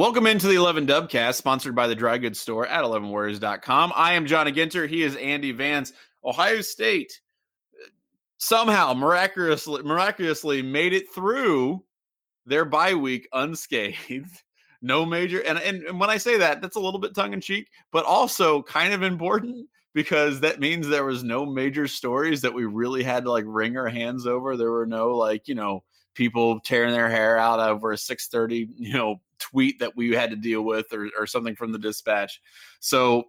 Welcome into the 11 Dubcast, sponsored by the Dry Goods Store at 11warriors.com. I am Johnny Ginter. He is Andy Vance. Ohio State somehow miraculously miraculously made it through their bye week unscathed. No major and, and, and when I say that, that's a little bit tongue in cheek, but also kind of important because that means there was no major stories that we really had to like wring our hands over. There were no like, you know, people tearing their hair out over a 630, you know, tweet that we had to deal with or, or something from the dispatch. So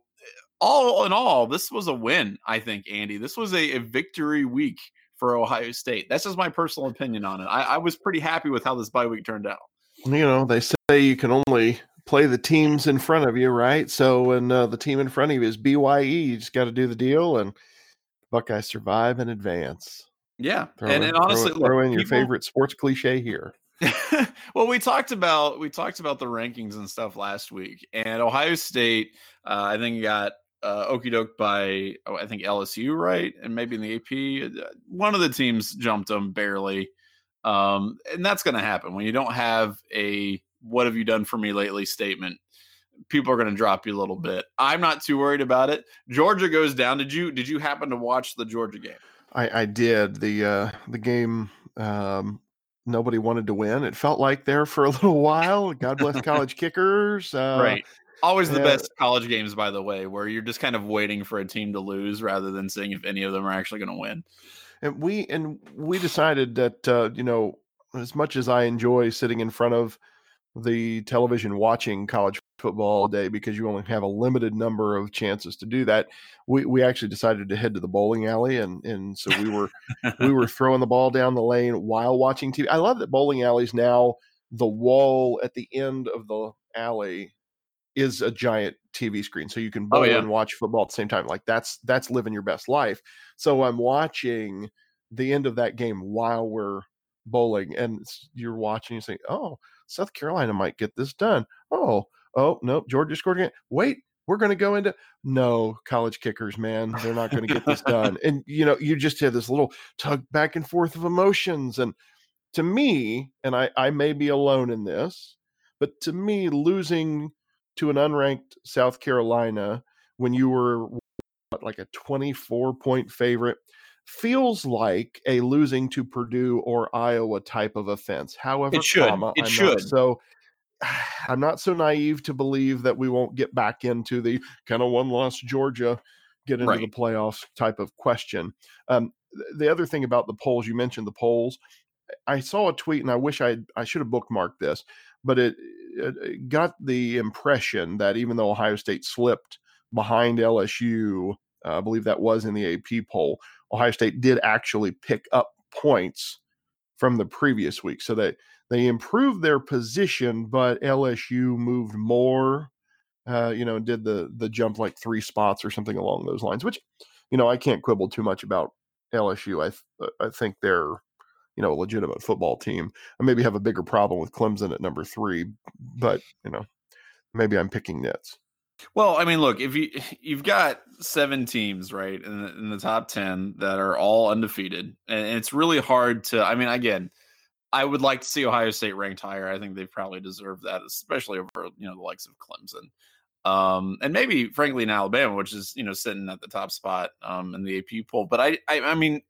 all in all, this was a win, I think, Andy. This was a, a victory week for Ohio State. That's just my personal opinion on it. I, I was pretty happy with how this bye week turned out. You know, they say you can only play the teams in front of you, right? So when uh, the team in front of you is BYE, you just got to do the deal, and Buckeyes survive and advance. Yeah, throw and, in, and honestly, throw, throw in your people- favorite sports cliche here. well, we talked about we talked about the rankings and stuff last week, and Ohio State, uh, I think got uh, okey doke by oh, I think LSU, right, and maybe in the AP, uh, one of the teams jumped them barely, um, and that's going to happen when you don't have a "What have you done for me lately?" statement. People are going to drop you a little bit. I'm not too worried about it. Georgia goes down. Did you did you happen to watch the Georgia game? I, I did the uh, the game. Um, nobody wanted to win. It felt like there for a little while. God bless college kickers. Uh, right. Always the yeah. best college games, by the way, where you're just kind of waiting for a team to lose rather than seeing if any of them are actually going to win. and we and we decided that uh, you know as much as I enjoy sitting in front of the television watching college football all day because you only have a limited number of chances to do that we, we actually decided to head to the bowling alley and and so we were we were throwing the ball down the lane while watching TV. I love that bowling alleys now the wall at the end of the alley is a giant TV screen so you can oh, bowl Oh, yeah. and watch football at the same time like that's that's living your best life so I'm watching the end of that game while we're bowling and you're watching you say oh South Carolina might get this done oh oh no Georgia scored again wait we're going to go into no college kickers man they're not going to get this done and you know you just have this little tug back and forth of emotions and to me and i i may be alone in this but to me losing to an unranked south carolina when you were what, like a 24 point favorite feels like a losing to purdue or iowa type of offense however It should. comma, It I'm should. so I'm not so naive to believe that we won't get back into the kind of one loss Georgia get into the playoffs type of question. Um, the other thing about the polls, you mentioned the polls. I saw a tweet, and I wish I I should have bookmarked this, but it, it, it got the impression that even though Ohio State slipped behind LSU, uh, I believe that was in the AP poll, Ohio State did actually pick up points from the previous week, so that they improved their position, but LSU moved more. Uh, you know, did the the jump like three spots or something along those lines. Which, you know, I can't quibble too much about LSU. I th- I think they're you know a legitimate football team. I maybe have a bigger problem with Clemson at number three, but you know, maybe I'm picking nits. Well, I mean, look, if you you've got seven teams right in the, in the top ten that are all undefeated, and it's really hard to. I mean, again, I would like to see Ohio State ranked higher. I think they probably deserve that, especially over you know the likes of Clemson, um, and maybe frankly in Alabama, which is you know sitting at the top spot um, in the AP poll. But I, I, I mean,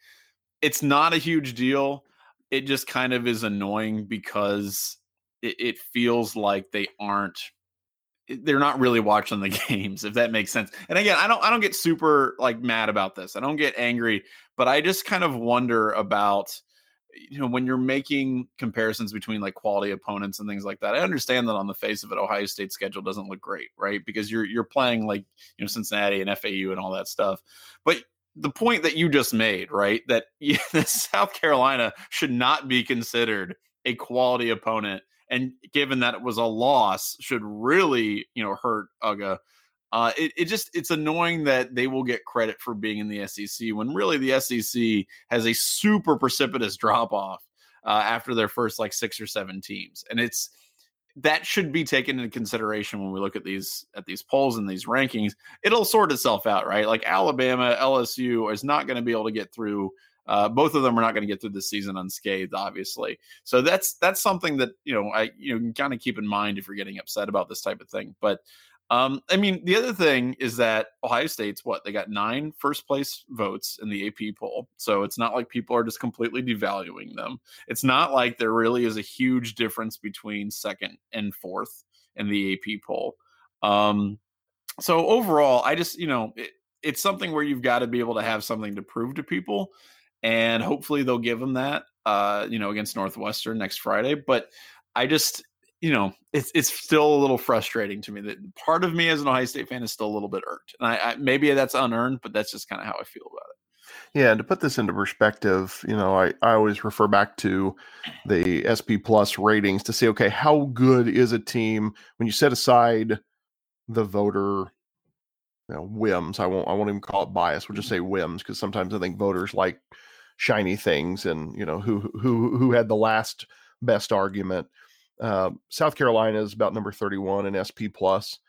it's not a huge deal. It just kind of is annoying because it, it feels like they aren't they're not really watching the games if that makes sense and again i don't i don't get super like mad about this i don't get angry but i just kind of wonder about you know when you're making comparisons between like quality opponents and things like that i understand that on the face of it ohio state schedule doesn't look great right? Because you're you're playing like you know cincinnati and fau and all that stuff. But the point that you just made right that south carolina should not be considered a quality opponent and given that it was a loss should really you know hurt uga uh, it, it just it's annoying that they will get credit for being in the sec when really the sec has a super precipitous drop off uh, after their first like six or seven teams and it's that should be taken into consideration when we look at these at these polls and these rankings it'll sort itself out right like alabama lsu is not going to be able to get through Uh, both of them are not going to get through the season unscathed, obviously. So that's that's something that you know I you know kind of keep in mind if you're getting upset about this type of thing. But um, I mean, the other thing is that Ohio State's what they got nine first place votes in the AP poll, so it's not like people are just completely devaluing them. It's not like there really is a huge difference between second and fourth in the AP poll. Um, so overall, I just you know it, it's something where you've got to be able to have something to prove to people and hopefully they'll give them that uh you know against northwestern next friday but i just you know it's it's still a little frustrating to me that part of me as an ohio state fan is still a little bit irked and i, I maybe that's unearned but that's just kind of how i feel about it yeah and to put this into perspective you know i i always refer back to the sp plus ratings to see, okay how good is a team when you set aside the voter you know, whims i won't i won't even call it bias we'll just say whims because sometimes i think voters like shiny things and you know who who who had the last best argument. Uh, South Carolina is about number 31 in SP plus,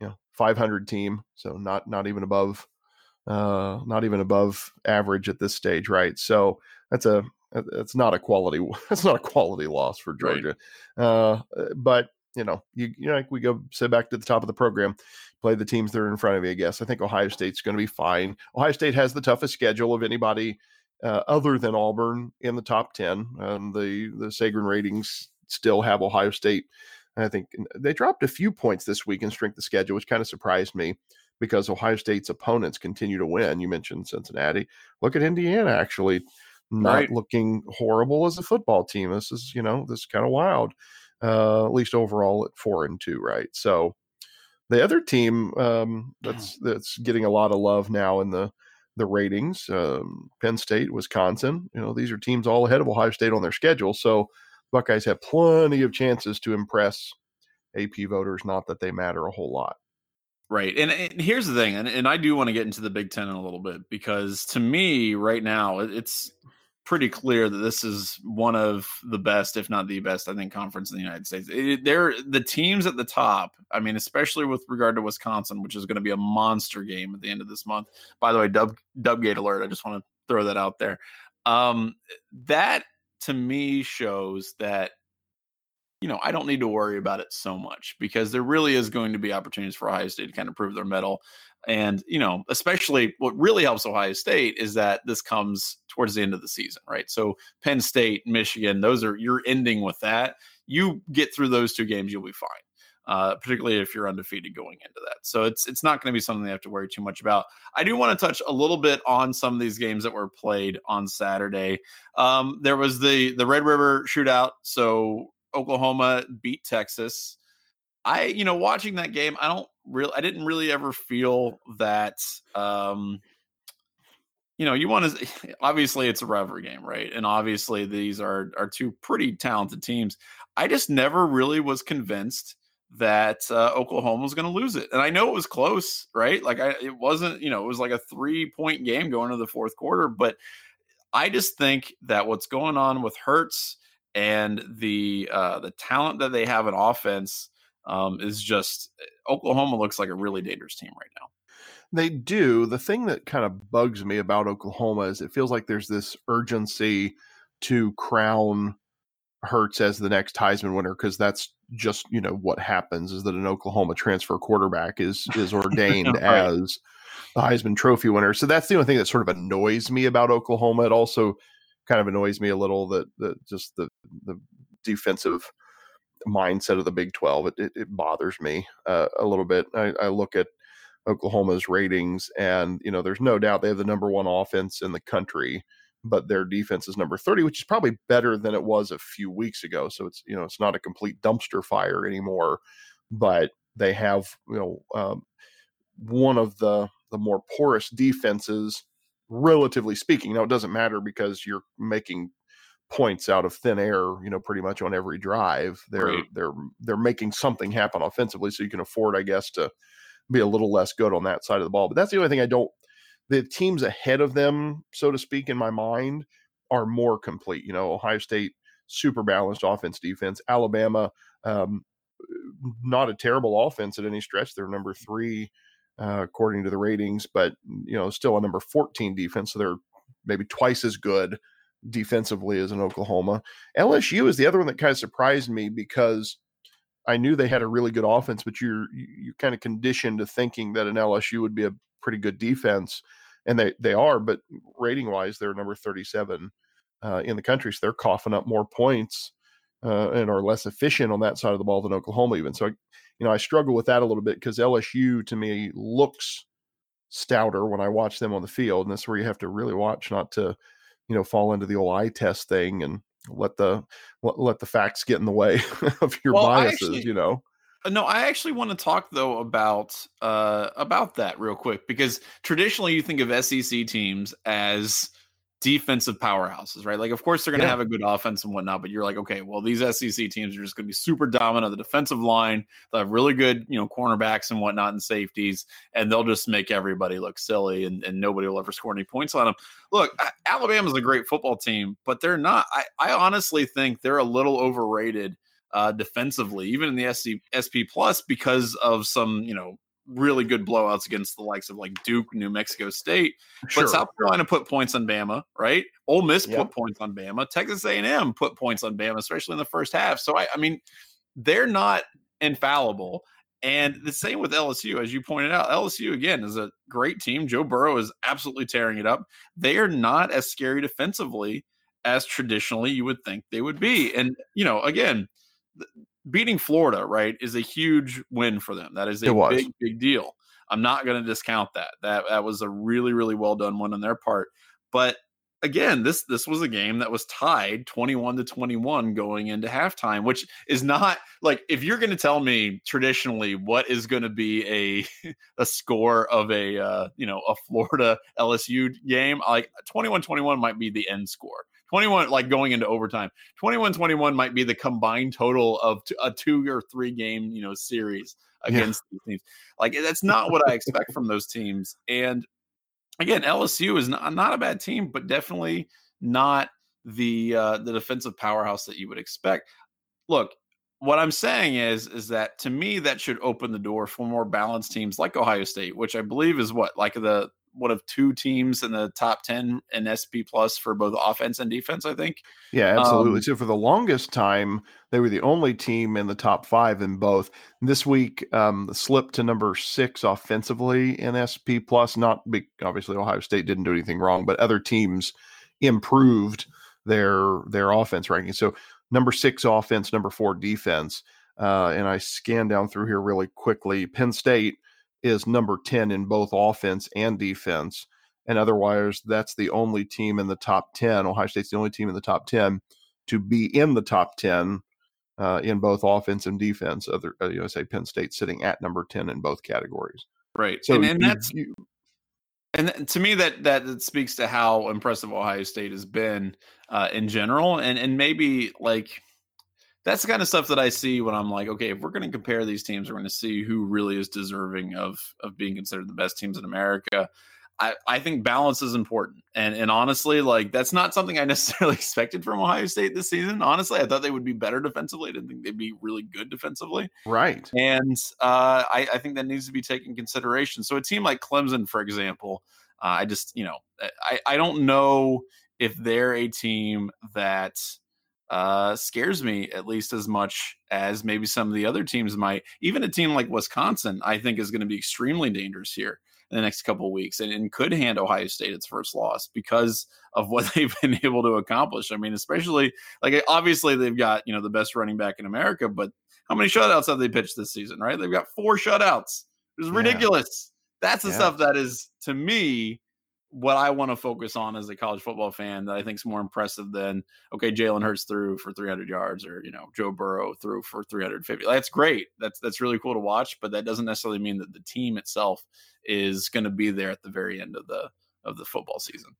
you know, 500 team, so not not even above uh, not even above average at this stage, right? So that's a that's not a quality that's not a quality loss for Georgia. Right. Uh, but you know, you, you know, like we go sit back to the top of the program, play the teams that are in front of you. I guess I think Ohio State's going to be fine. Ohio State has the toughest schedule of anybody uh, other than Auburn in the top 10. Um, the, the Sagarin ratings still have Ohio State. I think they dropped a few points this week in strength of schedule, which kind of surprised me because Ohio State's opponents continue to win. You mentioned Cincinnati. Look at Indiana actually not right. looking horrible as a football team. This is, you know, this is kind of wild. Uh, at least overall at four and two, right? So the other team um, that's that's getting a lot of love now in the the ratings. Um, Penn State, Wisconsin, you know, these are teams all ahead of Ohio State on their schedule. So Buckeyes have plenty of chances to impress AP voters, not that they matter a whole lot. Right. And, and here's the thing, and, and I do want to get into the Big Ten in a little bit because to me, right now, it's pretty clear that this is one of the best, if not the best, I think, conference in the United States. It, they're the teams at the top. I mean, especially with regard to Wisconsin, which is going to be a monster game at the end of this month. By the way, Dub Dubgate alert! I just want to throw that out there. Um, that to me shows that you know, I don't need to worry about it so much because there really is going to be opportunities for Ohio State to kind of prove their mettle. And, you know, especially what really helps Ohio State is that this comes towards the end of the season, right? So Penn State, Michigan, those are you're ending with that. You get through those two games, you'll be fine. Uh, particularly if you're undefeated going into that. So it's it's not going to be something they have to worry too much about. I do want to touch a little bit on some of these games that were played on Saturday. Um, there was the the Red River shootout. So Oklahoma beat Texas. I, you know, watching that game, I don't really, I didn't really ever feel that, um, you know, you want to, obviously it's a rivalry game, right? And obviously these are, are two pretty talented teams. I just never really was convinced that uh, Oklahoma was going to lose it. And I know it was close, right? Like I, it wasn't, you know, it was like a three point game going to the fourth quarter, but I just think that what's going on with Hurts and the uh, the talent that they have in offense um, is just eh, Oklahoma looks like a really dangerous team right now. They do. The thing that kind of bugs me about Oklahoma is it feels like there's this urgency to crown Hurts as the next Heisman winner because that's just you know what happens is that an Oklahoma transfer quarterback is is ordained right. as the Heisman Trophy winner. So that's the only thing that sort of annoys me about Oklahoma. It also kind of annoys me a little that, that just the the defensive mindset of the Big Twelve. It, it, it bothers me uh, a little bit. I, I, look at Oklahoma's ratings, and you know, there's no doubt they have the number one offense in the country, but their defense is number thirty, which is probably better than it was a few weeks ago. So it's you know, it's not a complete dumpster fire anymore, but they have you know um, one of the the more porous defenses relatively speaking. Now it doesn't matter because you're making points out of thin air, you know, pretty much on every drive. They're right. they're they're making something happen offensively, so you can afford, I guess, to be a little less good on that side of the ball. But that's the only thing I don't. The teams ahead of them, so to speak, in my mind, are more complete. You know, Ohio State super balanced offense, defense. Alabama, um, not a terrible offense at any stretch. They're number three uh, according to the ratings, but you know, still a number 14 defense. So they're maybe twice as good defensively as in Oklahoma. LSU is the other one that kind of surprised me because I knew they had a really good offense, but you're you kind of conditioned to thinking that an LSU would be a pretty good defense, and they they are. But rating wise, they're number 37 uh, in the country, so they're coughing up more points uh, and are less efficient on that side of the ball than Oklahoma even. So, I, you know, I struggle with that a little bit because LSU to me looks stouter when I watch them on the field, and that's where you have to really watch not to, you know, fall into the old eye test thing and let the let, let the facts get in the way of your well, biases. Actually, you know. Uh, no, I actually want to talk though about uh about that real quick because traditionally you think of SEC teams as defensive powerhouses, right? Like, of course, they're going to yeah. have a good offense and whatnot, but you're like, okay, well, these SEC teams are just going to be super dominant on the defensive line. They'll have really good, you know, cornerbacks and whatnot and safeties, and they'll just make everybody look silly and, and nobody will ever score any points on them. Look, Alabama's a great football team, but they're not. I, I honestly think they're a little overrated uh, defensively, even in the SC, SP plus, because of some, you know, really good blowouts against the likes of like Duke, New Mexico State. Sure. But South Carolina put points on Bama, right? Ole Miss yep. put points on Bama. Texas A&M put points on Bama, especially in the first half. So I, I mean, they're not infallible. And the same with LSU, as you pointed out. LSU again is a great team. Joe Burrow is absolutely tearing it up. They are not as scary defensively as traditionally you would think they would be. And you know, again, beating Florida, right, is a huge win for them. That is a big, big deal. I'm not going to discount that. That that was a really, really well done one on their part. But again, this this was a game that was tied 21 to 21 going into halftime, which is not like if you're going to tell me traditionally what is going to be a a score of a uh, you know a Florida LSU game, like 21-21 might be the end score. 21 like going into overtime. 21 21 might be the combined total of t- a two or three game you know series against yeah. these teams. Like that's not what i expect from those teams. And again lsu is not, not a bad team but definitely not the uh the defensive powerhouse that you would expect. Look what i'm saying is is that to me that should open the door for more balanced teams like ohio state which i believe is what like the one of two teams in the top 10 in SP plus for both offense and defense, I think. Yeah, absolutely. Um, so for the longest time, they were the only team in the top five in both. This week, um, slipped to number six offensively in SP plus. Not big, obviously, Ohio State didn't do anything wrong, but other teams improved their their offense ranking. So number six offense, number four defense. Uh, and I scan down through here really quickly. Penn State is number 10 in both offense and defense. And otherwise, that's the only team in the top 10. Ohio State's the only team in the top 10 to be in the top 10 uh, in both offense and defense. Other, uh, you know, say Penn State sitting at number 10 in both categories. Right. So, and, and you, that's, you, and to me, that, that speaks to how impressive Ohio State has been uh, in general. And, and maybe like, that's the kind of stuff that I see when I'm like, okay, if we're going to compare these teams, we're going to see who really is deserving of of being considered the best teams in America. I, I think balance is important. And and honestly, like that's not something I necessarily expected from Ohio State this season. Honestly, I thought they would be better defensively. I didn't think they'd be really good defensively. Right. And uh, I, I think that needs to be taken consideration. So a team like Clemson, for example, uh, I just, you know, I, I don't know if they're a team that uh, scares me at least as much as maybe some of the other teams might. Even a team like Wisconsin, I think, is going to be extremely dangerous here in the next couple of weeks and, and, could hand Ohio State its first loss because of what they've been able to accomplish. I mean, especially like obviously they've got, you know, the best running back in America, but how many shutouts have they pitched this season, right? They've got four shutouts. It's ridiculous. Yeah. That's the yeah. stuff that is to me what I want to focus on as a college football fan that I think is more impressive than okay, Jalen Hurts threw for 300 yards or you know Joe Burrow threw for 350. That's great. That's that's really cool to watch, but that doesn't necessarily mean that the team itself is going to be there at the very end of the of the football season.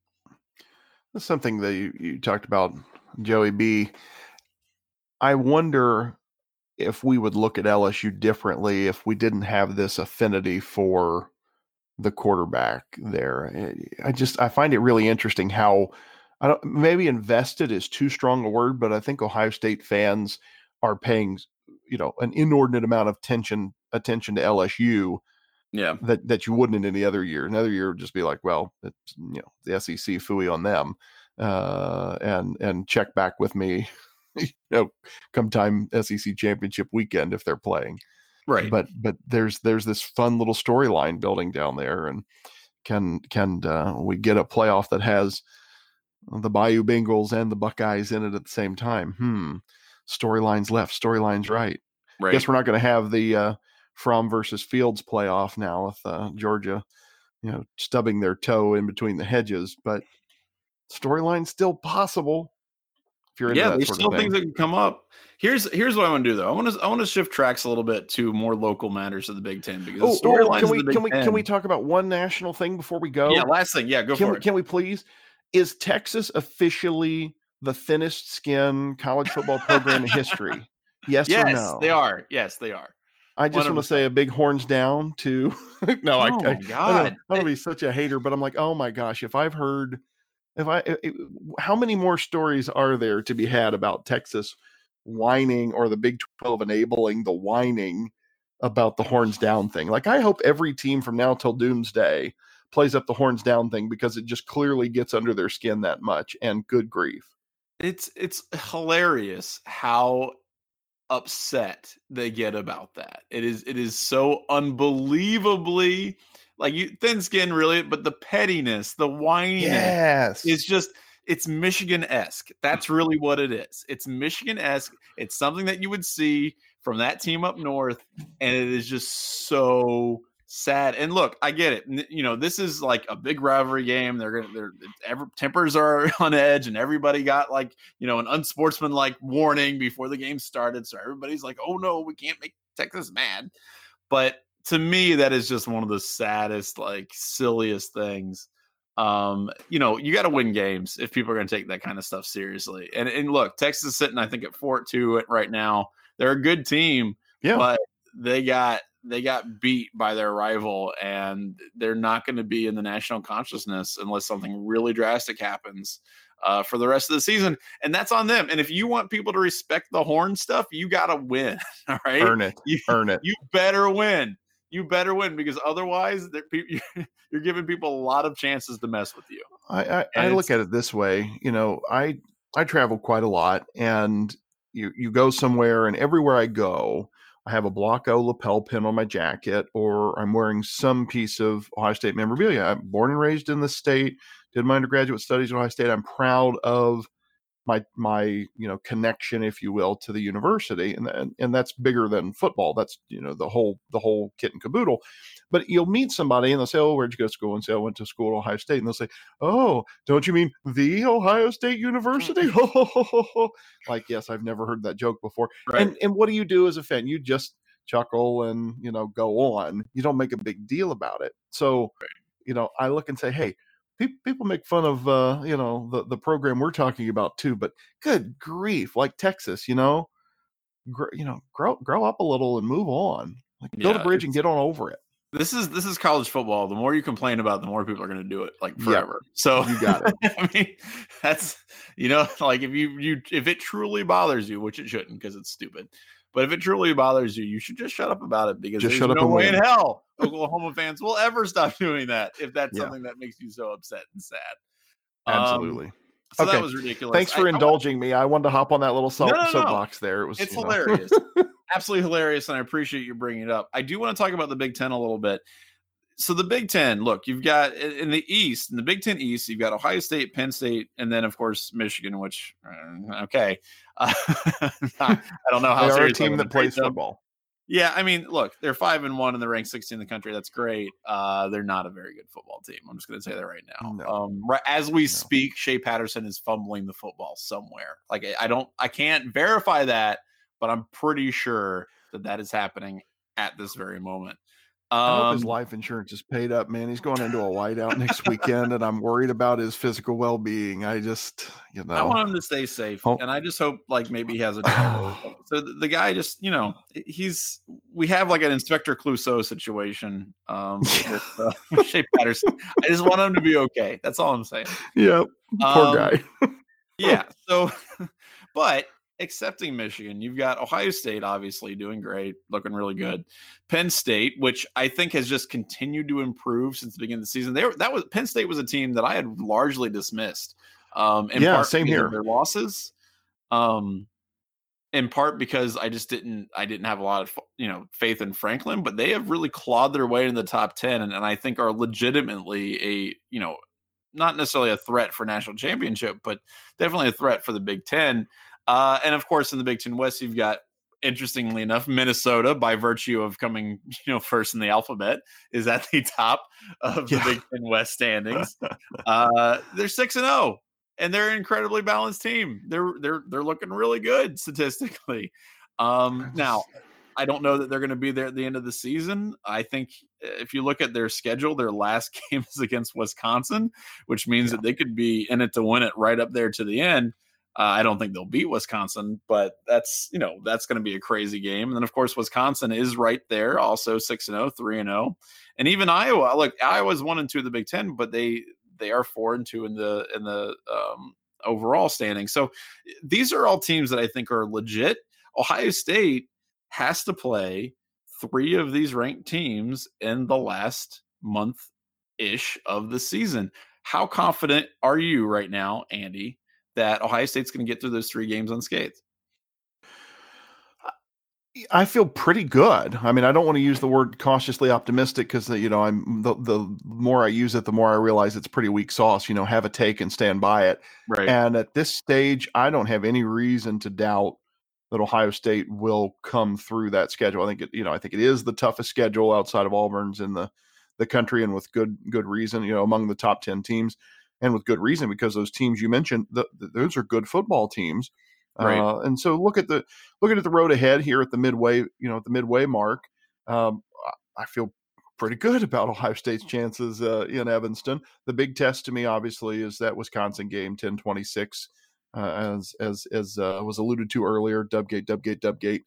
That's something that you, you talked about, Joey B. I wonder if we would look at LSU differently if we didn't have this affinity for the quarterback there. Eh, I just I find it really interesting how I don't maybe invested is too strong a word, but I think Ohio State fans are paying you know an inordinate amount of tension attention to LSU Yeah. That that you wouldn't in any other year. Another year would just be like, well, it's you know the SEC fooey on them, uh, and and check back with me, you know, come time SEC championship weekend if they're playing. Right. But but there's there's this fun little storyline building down there, and can can uh, we get a playoff that has the Bayou Bengals and the Buckeyes in it at the same time? Hmm. Storylines left, storylines right. right. Guess we're not going to have the uh, Fromm versus Fields playoff now with uh, Georgia, you know, stubbing their toe in between the hedges, but storyline still possible. If you're yeah, there's still thing. things that can come up. Here's here's what I want to do though. I want to I want to shift tracks a little bit to more local matters of the Big Ten because Oh, the oh, storylines can we can we Ten. can we talk about one national thing before we go? yeah, last thing. Yeah, go can for we, it. can we please? Is Texas officially the thinnest skin college football program in history? Yes, yes, or no? they are. Yes, they are. I just want to say a big horns down to. no, I, Oh I, my I God. don't, I don't be such a hater, but I'm like, oh my gosh, if I've heard, if i- how many more stories are there to be had about Texas whining or the Big 12 enabling the whining about the horns down thing? Like, I hope every team from now till doomsday plays up the horns down thing because it just clearly gets under their skin that much. And good grief. It's it's hilarious how upset they get about that. It is it is so unbelievably like you thin skin really, but the pettiness, the whininess Yes. is just it's Michigan esque. That's really what it is. It's Michigan esque. It's something that you would see from that team up north, and it is just so sad. And look, I get it. You know, this is like a big rivalry game. They're gonna, they're every, tempers are on edge, and everybody got like you know an unsportsmanlike warning before the game started. So everybody's like, "Oh no, we can't make Texas mad." But to me, that is just one of the saddest, like silliest things um, you know, you got to win games if people are going to take that kind of stuff seriously. And and look, Texas is sitting, I think, at four two right now. They're a good team, Yeah. but they got they got beat by their rival, and they're not going to be in the national consciousness unless something really drastic happens. Uh, for the rest of the season, and that's on them. And if you want people to respect the horn stuff, you got to win. All right, Earn it. You- Earn it. you better win. You better win because otherwise, you're giving people a lot of chances to mess with you. I, I, I look at it this way, you know, I I travel quite a lot, and you you go somewhere, and everywhere I go, I have a Block O lapel pin on my jacket, or I'm wearing some piece of Ohio State memorabilia. I'm born and raised in the state, did my undergraduate studies at Ohio State. I'm proud of my my you know connection, if you will, to the university, and and, and that's bigger than football. That's you know the whole the whole kit and caboodle. But you'll meet somebody and they'll say, "Oh, where'd you go to school?" And say, "I went to school at Ohio State." And they'll say, "Oh, don't you mean the Ohio State University?" Mm. like, yes, I've never heard that joke before. And and what do you do as a fan? You just chuckle and you know go on. You don't make a big deal about it. So, you know, I look and say, "Hey." Pe- People make fun of uh, you know the, the program we're talking about too, but good grief, like Texas, you know, gr- you know, grow grow up a little and move on. Like build Yeah, a bridge and get on over it. this is this is college football. The more you complain about, the more people are going to do it, like Yeah. forever. So You got it. I mean, that's you know, like if you you if it truly bothers you, which it shouldn't because it's stupid. But if it truly bothers you, you should just shut up about it because Just there's no way in hell Oklahoma fans will ever stop doing that if that's Yeah. something that makes you so upset and sad. Um, Absolutely. so Okay. that was ridiculous. Thanks for I- I indulging me. I wanted to hop on that little soap, No, no, no. soapbox there. It was It's hilarious. Absolutely hilarious. And I appreciate you bringing it up. I do want to talk about the Big Ten a little bit. So, the Big Ten, look, you've got in in the East, in the Big Ten East, you've got Ohio State, Penn State, and then, of course, Michigan, which, uh, okay. Uh, I don't know how they are a team that plays them. football. Yeah, I mean, look, they're five and one and they're ranked 16 in the country. That's great. Uh, they're not a very good football team. I'm just going to say that right now. No. Um, right as we No. speak, Shea Patterson is fumbling the football somewhere. Like I don't, I can't verify that, but I'm pretty sure that that is happening at this very moment. I hope his Um, life insurance is paid up, man. He's going into a whiteout next weekend, and I'm worried about his physical well being. I just, you know, I want him to stay safe, Oh. and I just hope like maybe he has a job. or something. so the, the guy just you know he's we have like an Inspector Clouseau situation um, with uh, Shea Patterson. I just want him to be okay. That's all I'm saying. yeah, poor Um, guy. yeah. So, but accepting Michigan, you've got Ohio State obviously doing great, looking really good. Penn State, which I think has just continued to improve since the beginning of the season. There, that was Penn State was a team that I had largely dismissed. Um, in yeah, part same here. Their losses, um, in part because I just didn't, I didn't have a lot of you know faith in Franklin, but they have really clawed their way in the top ten, and, and I think are legitimately a you know not necessarily a threat for national championship, but definitely a threat for the Big Ten. Uh, and of course, in the Big Ten West, you've got interestingly enough, Minnesota, by virtue of coming, you know, first in the alphabet, is at the top of the Yeah. Big Ten West standings. uh, they're six and zero, and they're an incredibly balanced team. They're they're they're looking really good statistically. Um, now, I don't know that they're going to be there at the end of the season. I think uh, if you look at their schedule, their last game is against Wisconsin, which means Yeah. that they could be in it to win it right up there to the end. Uh, I don't think they'll beat Wisconsin, but that's you know that's going to be a crazy game. And then of course Wisconsin is right there, also six and 0, 3 and zero, and even Iowa. Look, Iowa's one and two in the Big Ten, but they they are four and two in the in the um, overall standing. So these are all teams that I think are legit. Ohio State has to play three of these ranked teams in the last month ish of the season. How confident are you right now, Andy, that Ohio State's going to get through those three games unscathed? I feel pretty good. I mean, I don't want to use the word cautiously optimistic because uh, you know I'm the the more I use it, the more I realize it's pretty weak sauce. You know, have a take and stand by it. Right. And at this stage, I don't have any reason to doubt that Ohio State will come through that schedule. I think it, you know, I think it is the toughest schedule outside of Auburn's in the the country, and with good good reason. You know, among the top ten teams, and with good reason because those teams you mentioned, the, the- those are good football teams. Right. Uh, and so look at the looking at the road ahead here at the midway, you know, at the midway mark. Um, I feel pretty good about Ohio State's chances uh, in Evanston. The big test to me, obviously, is that Wisconsin game, 10-26, uh, as as as uh, was alluded to earlier. Dubgate, Dubgate, Dubgate,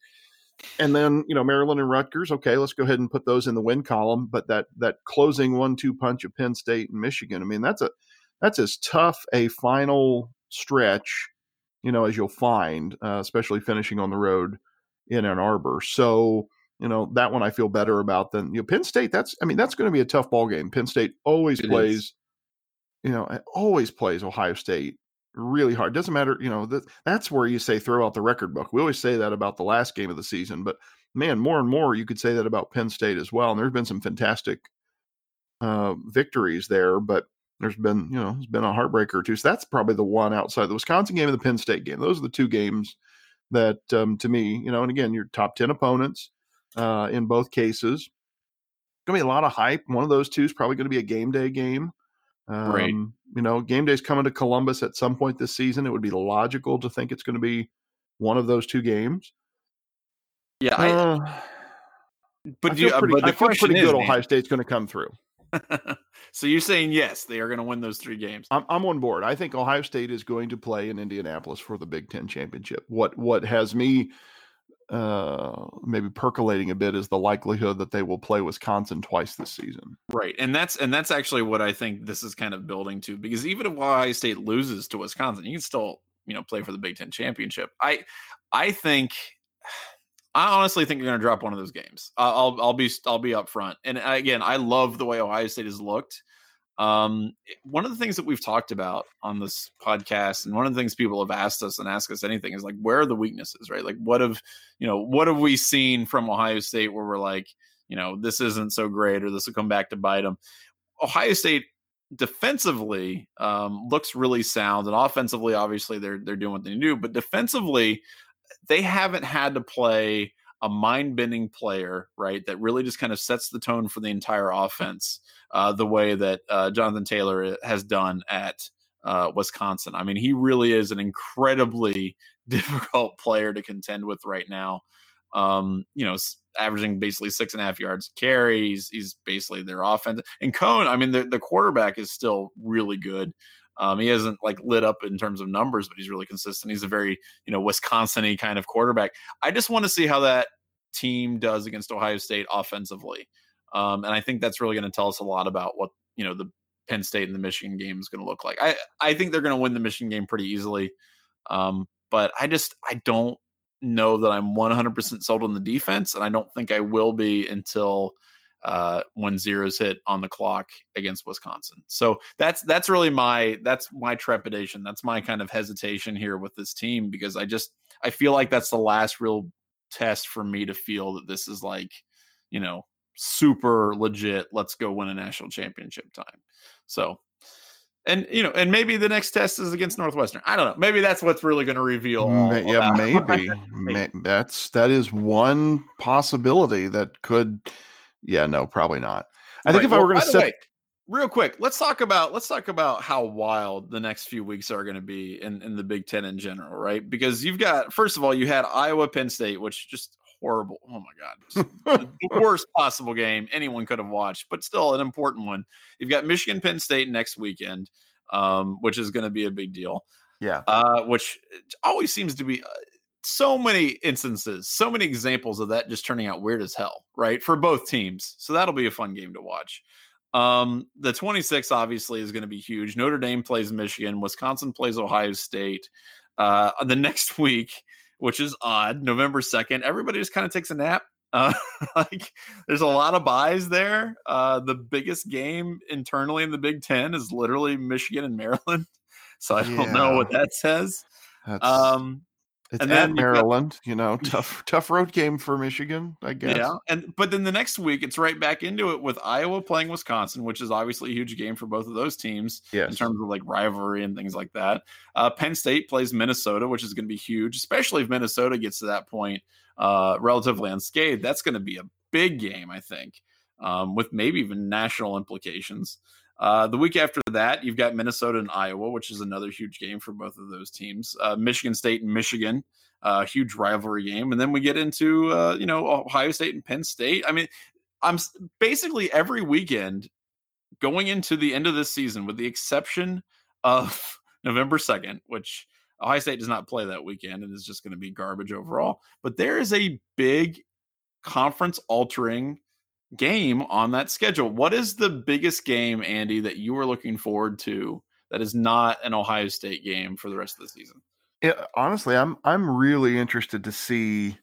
and then you know Maryland and Rutgers. Okay, let's go ahead and put those in the win column. But that that closing one-two punch of Penn State and Michigan. I mean, that's a that's as tough a final stretch, you know, as you'll find, uh, especially finishing on the road in Ann Arbor. So you know that one I feel better about than you know Penn State. That's I mean that's going to be a tough ball game. Penn State always It is. plays, you know, always plays Ohio State really hard. Doesn't matter, you know. That, that's where you say throw out the record book. We always say that about the last game of the season, but man, more and more you could say that about Penn State as well. And there's been some fantastic uh, victories there, but there's been you know there's been a heartbreaker or two. So that's probably the one outside the Wisconsin game and the Penn State game. Those are the two games that um, to me, you know, and again, your top ten opponents uh, in both cases. Going to be a lot of hype. One of those two is probably going to be a game day game. Um, Right. You know, game day's coming to Columbus at some point this season. It would be logical to think it's going to be one of those two games. yeah, I, Uh, but I do you, uh, pretty, but the I feel pretty is, good. Dan- Ohio State's going to come through. so you're saying yes, they are going to win those three games. I'm, I'm on board. I think Ohio State is going to play in Indianapolis for the Big Ten championship. What what has me uh, maybe percolating a bit is the likelihood that they will play Wisconsin twice this season. Right. And that's and that's actually what I think this is kind of building to because even if Ohio State loses to Wisconsin, you can still, you know, play for the Big Ten championship. I I think I honestly think you're going to drop one of those games. I'll I'll be I'll be upfront. And again, I love the way Ohio State has looked. Um, one of the things that we've talked about on this podcast, and one of the things people have asked us and ask us anything is like, where are the weaknesses, right? Like, what have you know, what have we seen from Ohio State where we're like, you know, this isn't so great, or this will come back to bite them. Ohio State defensively um, looks really sound, and offensively, obviously, they're they're doing what they do. But defensively, they haven't had to play a mind-bending player, right? That really just kind of sets the tone for the entire offense, uh, the way that uh, Jonathan Taylor has done at uh, Wisconsin. I mean, he really is an incredibly difficult player to contend with right now. Um, you know, averaging basically six and a half yards carry. He's, basically their offense. And Coan, I mean, the, the quarterback is still really good. Um, he hasn't like lit up in terms of numbers, but he's really consistent. He's a very, you know, Wisconsin-y kind of quarterback. I just want to see how that team does against Ohio State offensively. Um, and I think that's really going to tell us a lot about what, you know, the Penn State and the Michigan game is going to look like. I, I think they're going to win the Michigan game pretty easily. Um, but I just I don't know that I'm 100% sold on the defense, and I don't think I will be until uh, when zeros hit on the clock against Wisconsin. So that's that's really my that's my trepidation. That's my kind of hesitation here with this team because I just I feel like that's the last real test for me to feel that this is like, you know, super legit. Let's go win a national championship time. So and you know, and maybe the next test is against Northwestern. I don't know. Maybe that's what's really going to reveal. yeah, maybe. that's that is one possibility that could. Yeah, no, probably not. I right. think if well, I were going to set. Way, real quick, let's talk about let's talk about how wild the next few weeks are going to be in in the Big Ten in general, right? Because you've got first of all, you had Iowa Penn State, which just horrible. Oh my god, the worst possible game anyone could have watched, but still an important one. You've got Michigan Penn State next weekend, um, which is going to be a big deal. Yeah, uh, which always seems to be. So many instances, so many examples of that just turning out weird as hell, right? For both teams. So that'll be a fun game to watch. Um, the 26 obviously is going to be huge. Notre Dame plays Michigan, Wisconsin plays Ohio State. Uh, the next week, which is odd. November 2nd, everybody just kind of takes a nap. Uh, like there's a lot of byes there. Uh, the biggest game internally in the Big Ten is literally Michigan and Maryland. So I don't know what that says. That's... Um, it's and at Maryland, got, you know, tough tough road game for Michigan, I guess. Yeah, and but then the next week it's right back into it with Iowa playing Wisconsin, which is obviously a huge game for both of those teams yes. in terms of like rivalry and things like that. Uh, Penn State plays Minnesota, which is going to be huge, especially if Minnesota gets to that point uh, relatively unscathed. That's going to be a big game, I think, um, with maybe even national implications. Uh, the week after that, you've got Minnesota and Iowa, which is another huge game for both of those teams. Uh, Michigan State and Michigan, uh, huge rivalry game, and then we get into uh, you know Ohio State and Penn State. I mean, I'm basically every weekend going into the end of this season, with the exception of November second, which Ohio State does not play that weekend and is just going to be garbage overall. But there is a big conference altering game on that schedule. What is the biggest game, Andy, that you are looking forward to that is not an Ohio State game for the rest of the season? Yeah, honestly, I'm I'm really interested to see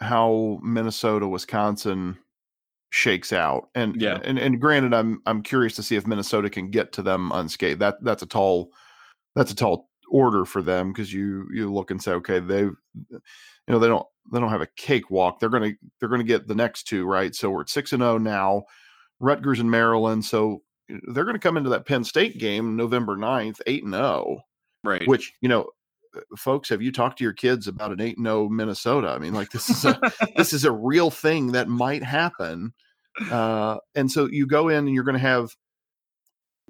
how Minnesota Wisconsin shakes out. And yeah, and, and granted, I'm I'm curious to see if Minnesota can get to them unscathed. That that's a tall that's a tall order for them because you you look and say, okay, they've you know they don't they don't have a cakewalk. They're gonna they're gonna get the next two right. So we're at six and zero oh now. Rutgers and Maryland. So they're going to come into that Penn State game November 9th, 8 and 0. Right. Which, you know, uh, folks, have you talked to your kids about an 8 and 0 Minnesota? I mean, like this is a this is a real thing that might happen. Uh, and so you go in and you're going to have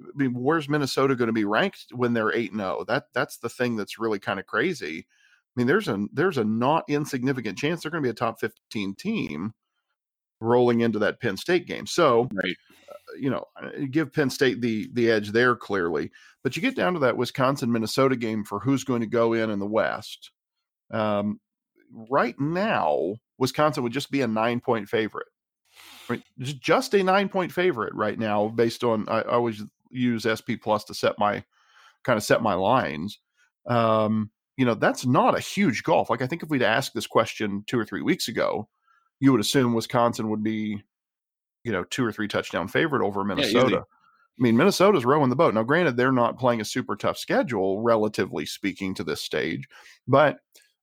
I mean, where's Minnesota going to be ranked when they're 8 and 0? That that's the thing that's really kind of crazy. I mean, there's a there's a not insignificant chance they're going to be a top 15 team rolling into that Penn State game. So, right. Uh, you know, give Penn State the the edge there clearly. But you get down to that Wisconsin Minnesota game for who's going to go in in the West. Um, right now, Wisconsin would just be a nine point favorite. Right? Just a nine point favorite right now, based on I, I always use SP Plus to set my kind of set my lines. Um, you know, that's not a huge golf. Like I think if we'd asked this question two or three weeks ago, you would assume Wisconsin would be, you know, two or three touchdown favorite over Minnesota. Yeah, I mean, Minnesota's rowing the boat. Now, granted, they're not playing a super tough schedule, relatively speaking, to this stage. But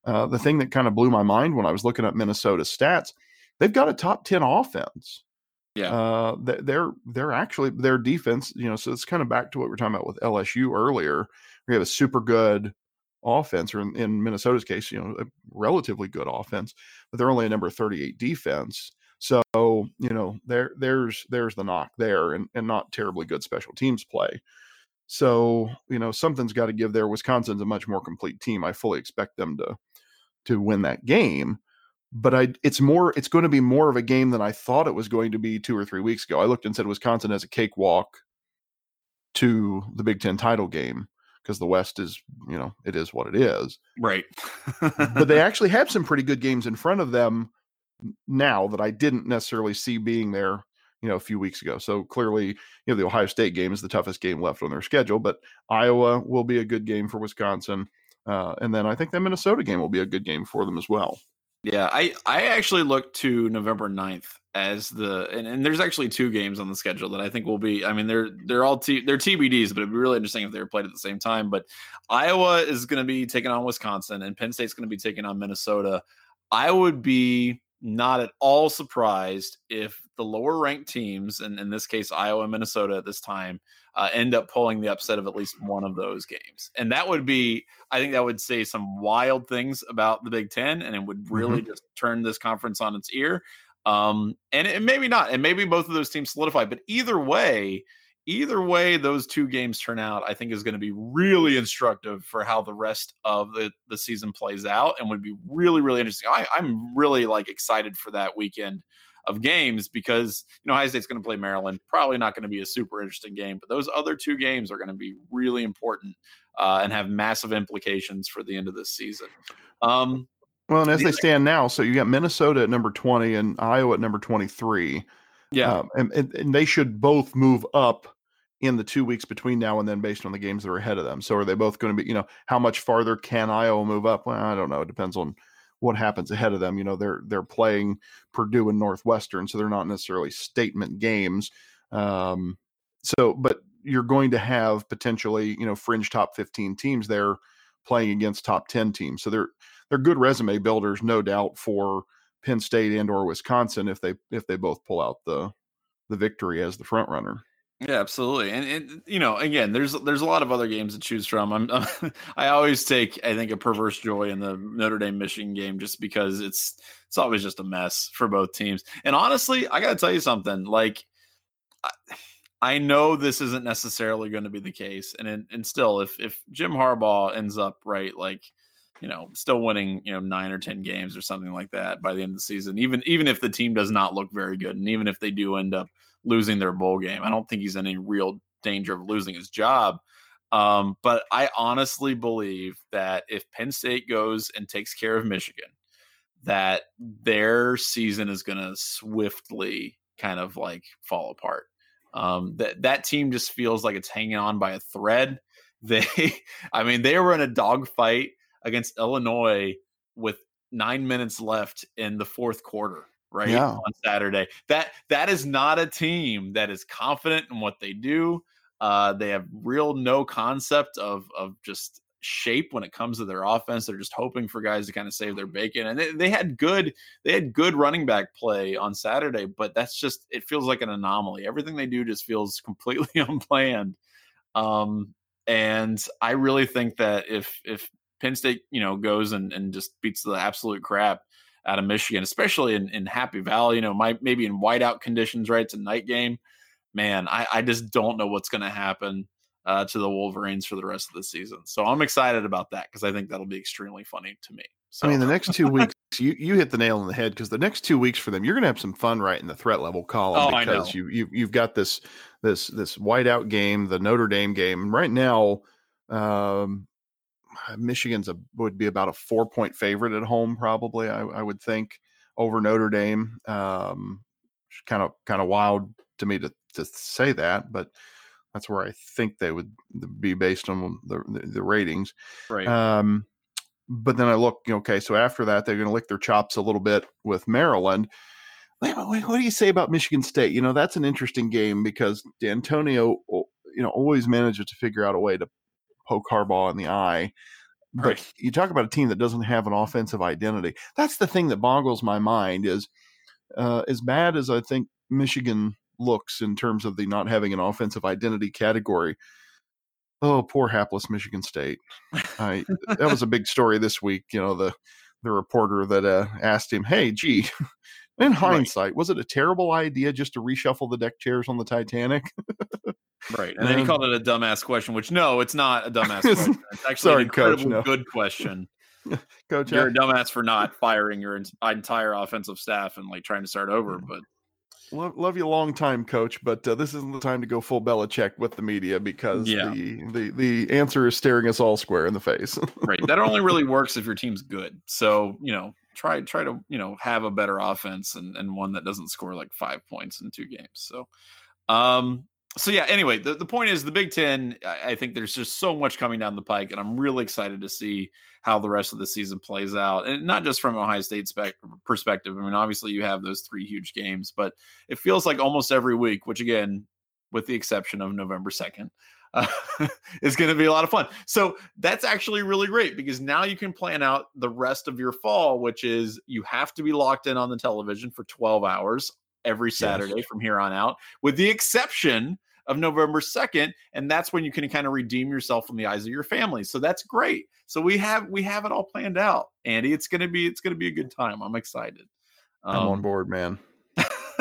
uh, the thing that kind of blew my mind when I was looking at Minnesota's stats, they've got a top ten offense. Yeah, uh, they're they're actually their defense. You know, so it's kind of back to what we are talking about with LSU earlier. We have a super good offense, or in, in, Minnesota's case, you know, a relatively good offense, but they're only a number 38 defense. So, you know, there there's there's the knock there and, and not terribly good special teams play. So, you know, something's got to give there. Wisconsin's a much more complete team. I fully expect them to to win that game. But I it's more it's going to be more of a game than I thought it was going to be two or three weeks ago. I looked and said Wisconsin has a cakewalk to the Big Ten title game because the West is, you know, it is what it is. Right. but they actually have some pretty good games in front of them now that I didn't necessarily see being there, you know, a few weeks ago. So clearly, you know, the Ohio State game is the toughest game left on their schedule, but Iowa will be a good game for Wisconsin. Uh, and then I think the Minnesota game will be a good game for them as well. Yeah, I I actually look to November 9th as the and, and there's actually two games on the schedule that I think will be I mean they're they're all t, they're TBDs but it'd be really interesting if they were played at the same time but Iowa is going to be taking on Wisconsin and Penn State's going to be taking on Minnesota. I would be not at all surprised if the lower ranked teams, and in this case, Iowa and Minnesota at this time, uh, end up pulling the upset of at least one of those games. And that would be, I think that would say some wild things about the Big Ten, and it would really mm-hmm. just turn this conference on its ear. Um, and, and maybe not, and maybe both of those teams solidify, but either way, either way those two games turn out, I think is going to be really instructive for how the rest of the, the season plays out and would be really, really interesting. I, I'm really like excited for that weekend of games because you know Ohio State's going to play Maryland. Probably not going to be a super interesting game, but those other two games are going to be really important uh, and have massive implications for the end of this season. Um, well, and as they stand now, so you got Minnesota at number twenty and Iowa at number twenty three. Yeah, um, and, and, and they should both move up in the two weeks between now and then based on the games that are ahead of them. So are they both going to be, you know, how much farther can Iowa move up? Well, I don't know. It depends on what happens ahead of them. You know, they're they're playing Purdue and Northwestern, so they're not necessarily statement games. Um, so, but you're going to have potentially, you know, fringe top 15 teams there playing against top 10 teams. So they're they're good resume builders, no doubt, for Penn State and or Wisconsin if they if they both pull out the the victory as the front runner. Yeah, absolutely. And, and you know, again, there's there's a lot of other games to choose from. I'm, I'm, i always take I think a perverse joy in the Notre Dame Michigan game just because it's it's always just a mess for both teams. And honestly, I got to tell you something. Like I, I know this isn't necessarily going to be the case, and and still, if if Jim Harbaugh ends up right, like you know, still winning, you know, nine or ten games or something like that by the end of the season, even even if the team does not look very good, and even if they do end up losing their bowl game. I don't think he's in any real danger of losing his job. Um, but I honestly believe that if Penn State goes and takes care of Michigan, that their season is going to swiftly kind of like fall apart. Um, that that team just feels like it's hanging on by a thread. They, I mean, they were in a dogfight against Illinois with nine minutes left in the fourth quarter right yeah. on Saturday. That that is not a team that is confident in what they do. Uh, they have real no concept of of just shape when it comes to their offense. They're just hoping for guys to kind of save their bacon. And they, they had good they had good running back play on Saturday, but that's just it feels like an anomaly. Everything they do just feels completely unplanned. Um, and I really think that if if Penn State, you know, goes and, and just beats the absolute crap out of Michigan, especially in, in Happy Valley, you know, might maybe in whiteout conditions, right? It's a night game. Man, I, I just don't know what's going to happen uh, to the Wolverines for the rest of the season. So I'm excited about that because I think that'll be extremely funny to me. So. I mean, the next two weeks, you, you hit the nail on the head because the next two weeks for them, you're going to have some fun right in the threat level column oh, because you, you you've got this this this whiteout game, the Notre Dame game. Right now, um, Michigan's a would be about a four point favorite at home, probably. I, I would think over Notre Dame. Um, kind of kind of wild to me to to say that, but that's where I think they would be based on the the, the ratings. Right. Um, but then I look, okay, so after that they're going to lick their chops a little bit with Maryland. What do you say about Michigan State? You know, that's an interesting game because D'Antonio, you know, always manages to figure out a way to poke Harbaugh in the eye. But right. you talk about a team that doesn't have an offensive identity. That's the thing that boggles my mind is uh, as bad as I think Michigan looks in terms of the not having an offensive identity category. Oh, poor hapless Michigan State. I, that was a big story this week. You know, the the reporter that uh, asked him, "Hey, gee, in hindsight, right. was it a terrible idea just to reshuffle the deck chairs on the Titanic?" Right. And then he called it a dumbass question, which no, it's not a dumbass question. It's actually Sorry, an incredibly coach, no. good question. coach, you're a dumbass for not firing your entire offensive staff and like trying to start over. But love, love you a long time, coach. But uh, this isn't the time to go full Belichick with the media because yeah. the, the the answer is staring us all square in the face. right. That only really works if your team's good. So you know, try try to you know have a better offense and and one that doesn't score like five points in two games. So. Um, so yeah, anyway, the, the point is the Big Ten, I, I think there's just so much coming down the pike, and I'm really excited to see how the rest of the season plays out. And not just from Ohio State spec- perspective. I mean, obviously you have those three huge games, but it feels like almost every week, which again, with the exception of November 2nd, uh, is going to be a lot of fun. So that's actually really great because now you can plan out the rest of your fall, which is you have to be locked in on the television for 12 hours every Saturday yes. from here on out, with the exception of November 2nd. And that's when you can kind of redeem yourself in the eyes of your family. So that's great. So we have we have it all planned out. Andy, it's gonna be it's gonna be a good time. I'm excited. Um, I'm on um, board, man.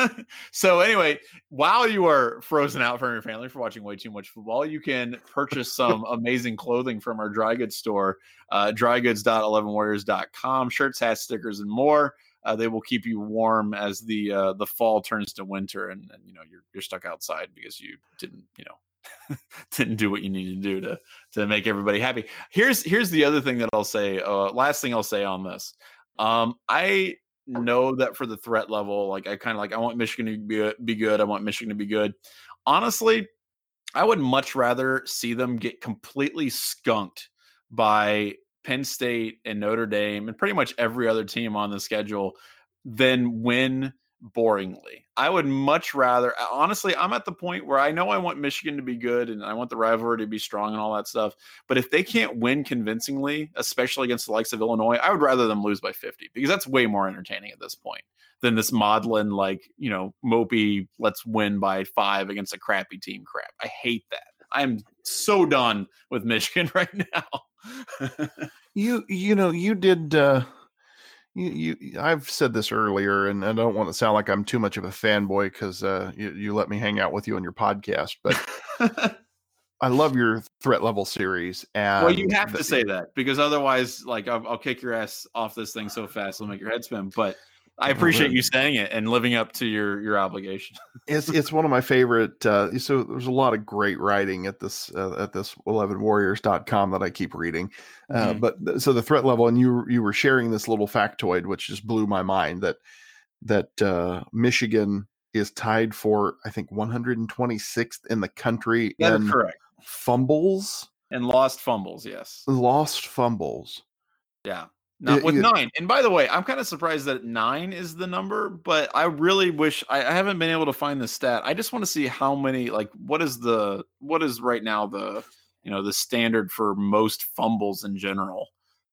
so anyway, while you are frozen out from your family for watching way too much football, you can purchase some amazing clothing from our dry goods store, uh, drygoods.11warriors.com, shirts, hats, stickers, and more. Uh, they will keep you warm as the uh, the fall turns to winter, and, and you know you're you're stuck outside because you didn't you know didn't do what you need to do to to make everybody happy. Here's here's the other thing that I'll say. Uh, last thing I'll say on this. Um, I know that for the threat level, like I kind of like I want Michigan to be, be good. I want Michigan to be good. Honestly, I would much rather see them get completely skunked by Penn State and Notre Dame and pretty much every other team on the schedule than win boringly. I would much rather, honestly, I'm at the point where I know I want Michigan to be good and I want the rivalry to be strong and all that stuff. But if they can't win convincingly, especially against the likes of Illinois, I would rather them lose by 50 because that's way more entertaining at this point than this maudlin, like, you know, mopey, let's win by five against a crappy team crap. I hate that. I'm so done with Michigan right now. you, you know, you did, uh, you, you I've said this earlier, and I don't want to sound like I'm too much of a fanboy because uh, you, you let me hang out with you on your podcast, but I love your threat level series. And well, you have the, to say that because otherwise, like, I'll, I'll, kick your ass off this thing so fast it'll make your head spin. But I appreciate you saying it and living up to your your obligation. it's it's one of my favorite. Uh, so there's a lot of great writing at this uh, at this 11warriors.com that I keep reading. Uh, mm-hmm. But so the threat level, and you you were sharing this little factoid, which just blew my mind that that uh, Michigan is tied for I think 126th in the country that in correct fumbles and lost fumbles. Yes, lost fumbles. Yeah. Not with nine. And by the way, I'm kind of surprised that nine is the number, but I really wish I, I haven't been able to find the stat. I just want to see how many, like, what is the, what is right now the, you know, the standard for most fumbles in general?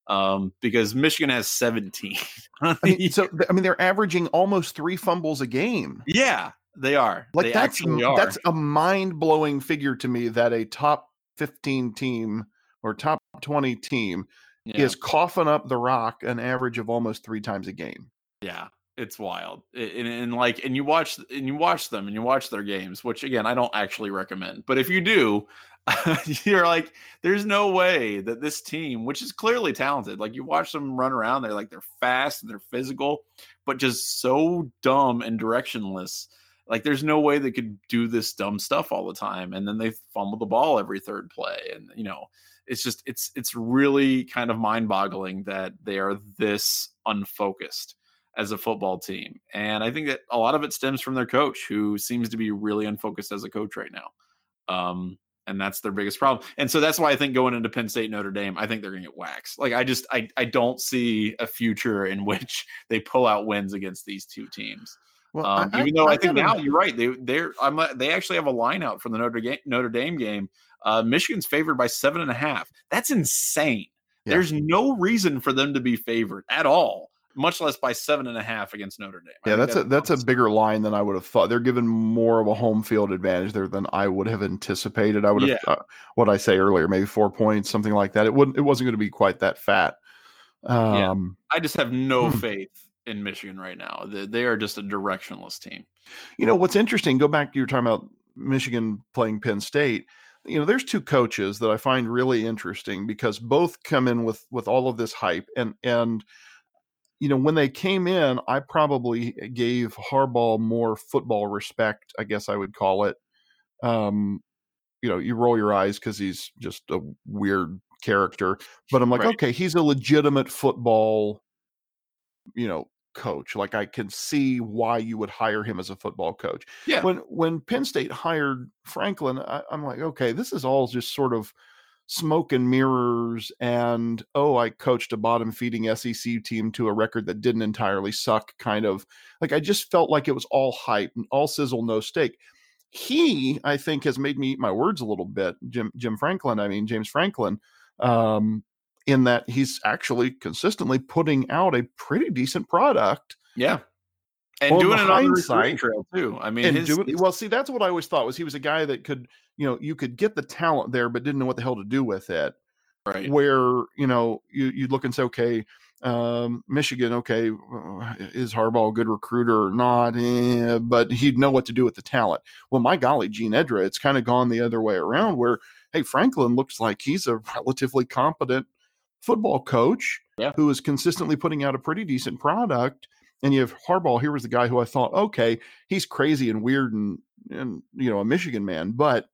Um, because Michigan has 17. I mean, so I mean, they're averaging almost three fumbles a game. Yeah, they are. Like they that's are. that's a mind blowing figure to me that a top 15 team or top 20 team yeah. is coughing up the rock an average of almost three times a game. Yeah, it's wild. And, and, like, and you watch and you watch them and you watch their games, which again I don't actually recommend. But if you do, you're like, there's no way that this team, which is clearly talented, like you watch them run around, they're like they're fast and they're physical, but just so dumb and directionless. Like there's no way they could do this dumb stuff all the time. And then they fumble the ball every third play. And you know, it's just it's it's really kind of mind-boggling that they are this unfocused as a football team. And I think that a lot of it stems from their coach, who seems to be really unfocused as a coach right now. Um, and that's their biggest problem. And so that's why I think going into Penn State, Notre Dame, I think they're going to get waxed. Like I just I I don't see a future in which they pull out wins against these two teams. Well, um, I, even though I, I think now you're right, they they're I'm they actually have a line out for the Notre Dame Notre Dame game uh, Michigan's favored by seven and a half. That's insane. Yeah. There's no reason for them to be favored at all, much less by seven and a half against Notre Dame. Yeah, that's, that's a that's a bigger line than I would have thought. They're given more of a home field advantage there than I would have anticipated. I would have yeah. uh, what I say earlier, maybe four points, something like that. It wouldn't. It wasn't going to be quite that fat. Um, yeah. I just have no hmm. faith in Michigan right now. They, they are just a directionless team. You know what's interesting? Go back. To You were talking about Michigan playing Penn State you know there's two coaches that i find really interesting because both come in with with all of this hype and and you know when they came in i probably gave harbaugh more football respect i guess i would call it um you know you roll your eyes because he's just a weird character but i'm like right. okay he's a legitimate football you know coach. Like I can see why you would hire him as a football coach. Yeah. When when Penn State hired Franklin, I, I'm like, okay, this is all just sort of smoke and mirrors and oh i coached a bottom feeding sec team to a record that didn't entirely suck kind of like i just felt like it was all hype and all sizzle no steak he i think has made me eat my words a little bit jim jim franklin i mean james franklin um in that he's actually consistently putting out a pretty decent product yeah. And On doing it on the recruiting trail too. I mean and his, do it his- well see that's what i always thought was he was a guy that could you know you could get the talent there but didn't know what the hell to do with it. Right. Where you know you you look and say okay um michigan okay uh, is harbaugh a good recruiter or not? Eh, but he'd know what to do with the talent. Well my golly gene edra it's kind of gone the other way around where hey franklin looks like he's a relatively competent football coach Yeah. who is consistently putting out a pretty decent product and you have harbaugh here was the guy who i thought okay he's crazy and weird and and you know a michigan man but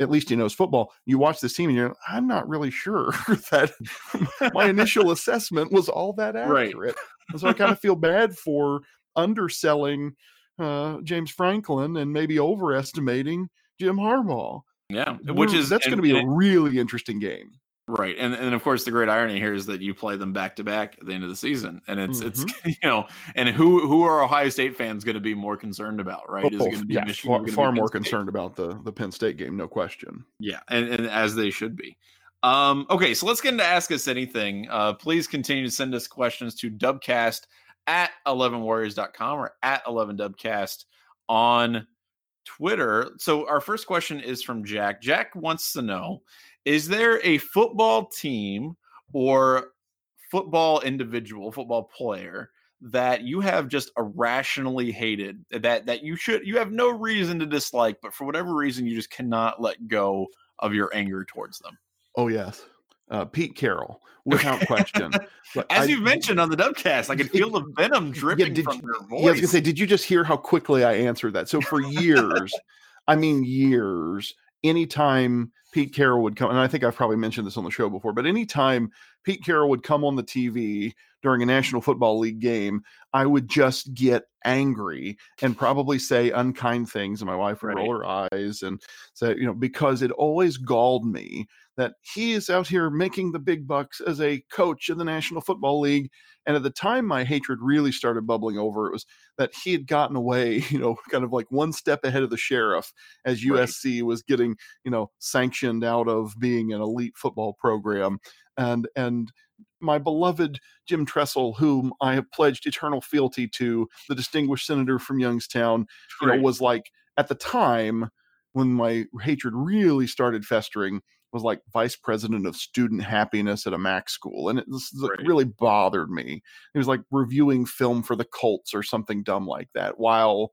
at least he knows football. You watch this team and you're, I'm not really sure that my initial assessment was all that accurate. And so I kind of feel bad for underselling uh, James Franklin and maybe overestimating Jim Harbaugh. yeah which We're- is that's going to be a really interesting game. Right, and and of course the great irony here is that you play them back to back at the end of the season, and it's it's Mm-hmm. you know, and who who are Ohio State fans going to be more concerned about? Right, is it Oh, going to be yeah, Michigan? far, gonna be more State? concerned about the the Penn State game, no question. Yeah, and, and as they should be. Um, okay, so let's get into Ask Us Anything. Uh, please continue to send us questions to dubcast at 11warriors.com or at 11dubcast on Twitter. So our first question is from Jack. Jack wants to know Is there a football team or football individual, football player that you have just irrationally hated that that you should you have no reason to dislike, but for whatever reason you just cannot let go of your anger towards them? Oh yes, uh, Pete Carroll, without question. As I- you've mentioned on the Dubcast, I could feel the venom dripping did from you- your Yeah, I was gonna say, did you just hear how quickly I answered that? So for years, I mean years, anytime Pete Carroll would come, and I think I've probably mentioned this on the show before, but anytime Pete Carroll would come on the TV during a National Football League game, I would just get angry and probably say unkind things, and my wife would Right. roll her eyes and say, you know, because it always galled me that he is out here making the big bucks as a coach in the National Football League. And at the time my hatred really started bubbling over, it was that he had gotten away, you know, kind of like one step ahead of the sheriff as Right. USC was getting, you know, sanctioned out of being an elite football program. And and my beloved Jim Tressel, whom I have pledged eternal fealty to, the distinguished senator from Youngstown, you know, was like at the time when my hatred really started festering, was like vice president of student happiness at a Mac school, and it like, Right. really bothered me. He was like reviewing film for the Colts or something dumb like that, while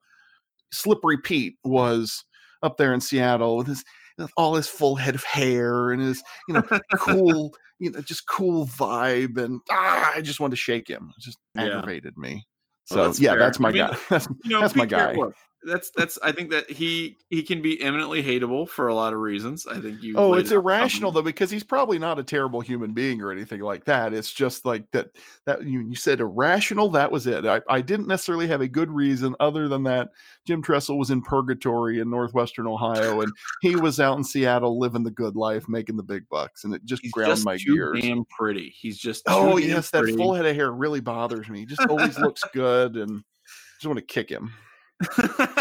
Slippery Pete was up there in Seattle with his with all his full head of hair and his you know cool you know just cool vibe and ah, I just wanted to shake him. It just Yeah. aggravated me. So Well, that's yeah, fair. that's my I mean, guy. That's, you know, that's my guy. look, that's that's. I think that he he can be eminently hateable for a lot of reasons. I think you. Oh, it's irrational though because he's probably not a terrible human being or anything like that. It's just like that that you, you said irrational. That was it. I, I didn't necessarily have a good reason other than that Jim Tressel was in purgatory in northwestern Ohio and he was out in Seattle living the good life, making the big bucks, and it just He's ground just my too gears. damn pretty. He's just Oh yes, that full head of hair really bothers me. He just always looks good, and I just want to kick him.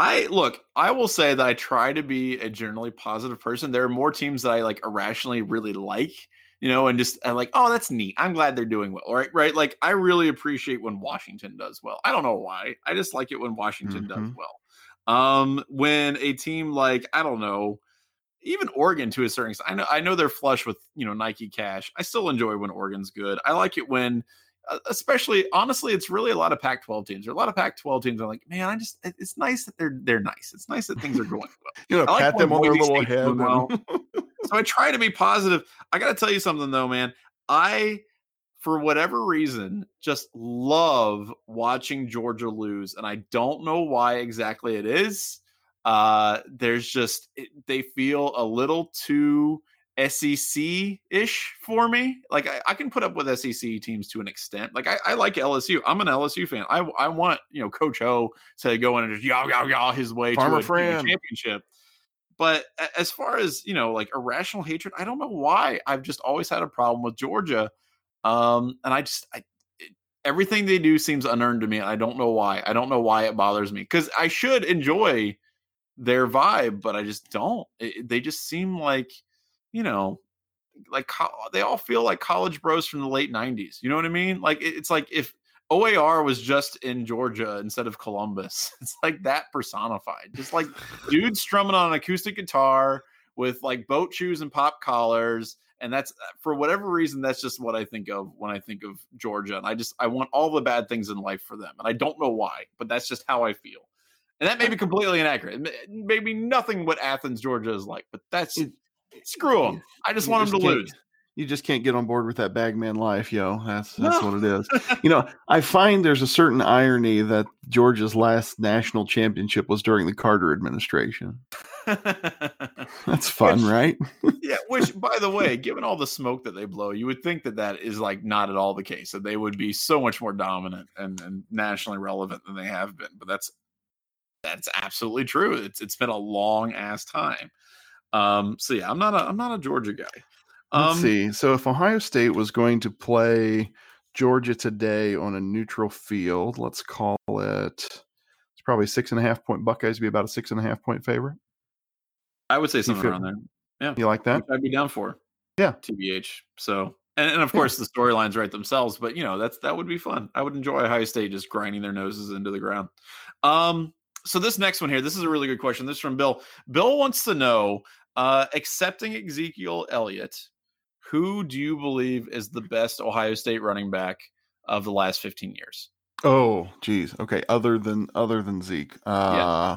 I look, I will say that I try to be a generally positive person. There are more teams that I like irrationally really like, you know, and just I'm like, oh, that's neat. I'm glad they're doing well. Right. Right. Like I really appreciate when Washington does well. I don't know why. I just like it when Washington does Mhm. well. Um, when a team like, I don't know, even Oregon to a certain extent. I know I know they're flush with you know Nike cash. I still enjoy when Oregon's good. I like it when especially honestly, it's really a lot of Pac-12 teams. There are a lot of Pac-12 teams. I'm like, man, I just it's nice that they're they're nice. It's nice that things are going well. You know, I like them on their little head. well. So I try to be positive. I got to tell you something though, man. I for whatever reason just love watching Georgia lose, and I don't know why exactly it is. Uh, there's just it, they feel a little too SEC ish for me. Like I, I, can put up with SEC teams to an extent. Like I, I, like LSU. I'm an LSU fan. I I want you know Coach O to go in and just yaw yaw yaw his way Farmer to a, a championship. But as far as you know, like irrational hatred, I don't know why. I've just always had a problem with Georgia, um, and I just I, it, everything they do seems unearned to me. I don't know why. I don't know why it bothers me because I should enjoy their vibe, but I just don't. It, they just seem like you know, like they all feel like college bros from the late 90s. You know what I mean? Like it's like if OAR was just in Georgia instead of Columbus. It's like that personified. Just like dudes strumming on an acoustic guitar with like boat shoes and pop collars. And that's uh, for whatever reason, that's just what I think of when I think of Georgia. And I just I want all the bad things in life for them. And I don't know why, but that's just how I feel. And that may be completely inaccurate. Maybe nothing what Athens, Georgia is like, but that's Screw them. I just you want just them to lose. You just can't get on board with that bagman life, yo. That's that's no. what it is. you know, I find there's a certain irony that Georgia's last national championship was during the Carter administration. that's fun, which, right? yeah. Which, by the way, given all the smoke that they blow, you would think that that is like not at all the case. That they would be so much more dominant and, and nationally relevant than they have been. But that's that's absolutely true. It's it's been a long ass time. Um, so yeah, I'm not a I'm not a Georgia guy. Um, Let's see. So if Ohio State was going to play Georgia today on a neutral field, let's call it. It's probably six and a half point. Buckeyes be about a six and a half point favorite. I would say something around there. Yeah, you like that? I'd be down for. Yeah, tbh. So and, and of course the storylines write themselves, but you know that's that would be fun. I would enjoy Ohio State just grinding their noses into the ground. Um, so this next one here, this is a really good question. This is from Bill. Bill wants to know, uh, accepting Ezekiel Elliott, who do you believe is the best Ohio State running back of the last 15 years? Oh, geez. Okay. Other than other than Zeke. Uh yeah.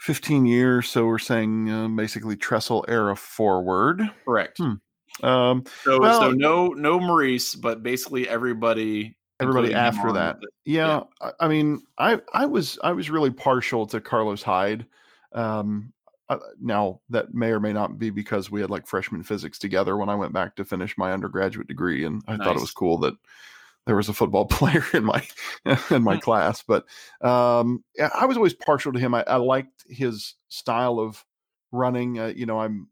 15 years, so we're saying uh, basically Tressel era forward. Correct. Hmm. Um, so, well, so no, no Maurice, but basically everybody everybody after that. Yeah, yeah, I mean, I I was I was really partial to Carlos Hyde. Um, uh, now that may or may not be because we had like freshman physics together when I went back to finish my undergraduate degree, and I nice. thought it was cool that there was a football player in my in my hmm. class. But um, I was always partial to him. I, I liked his style of running. Uh, you know, I'm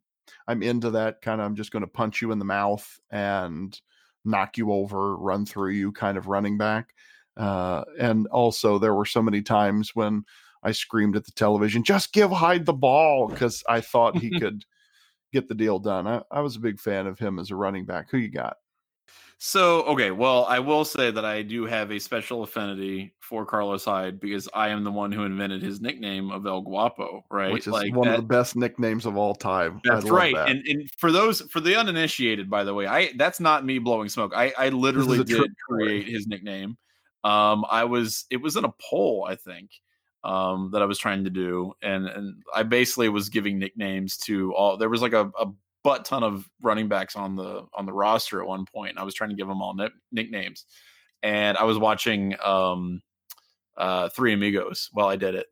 I'm into that kind of. I'm just going to punch you in the mouth and knock you over, run through you kind of running back. Uh, and also, there were so many times when I screamed at the television, just give Hyde the ball because I thought he could get the deal done. I, I was a big fan of him as a running back. Who you got? So, okay, well, I will say that I do have a special affinity for Carlos Hyde because I am the one who invented his nickname of El Guapo, right? Which is like one that, of the best nicknames of all time. That's right. That. And, and for those for the uninitiated, by the way, I that's not me blowing smoke. I, I literally did create his nickname. Um, I was it was in a poll, I think, um, that I was trying to do, and and I basically was giving nicknames to all. There was like a, a butt ton of running backs on the on the roster at one point. I was trying to give them all nicknames, and I was watching um, uh, Three Amigos while I did it.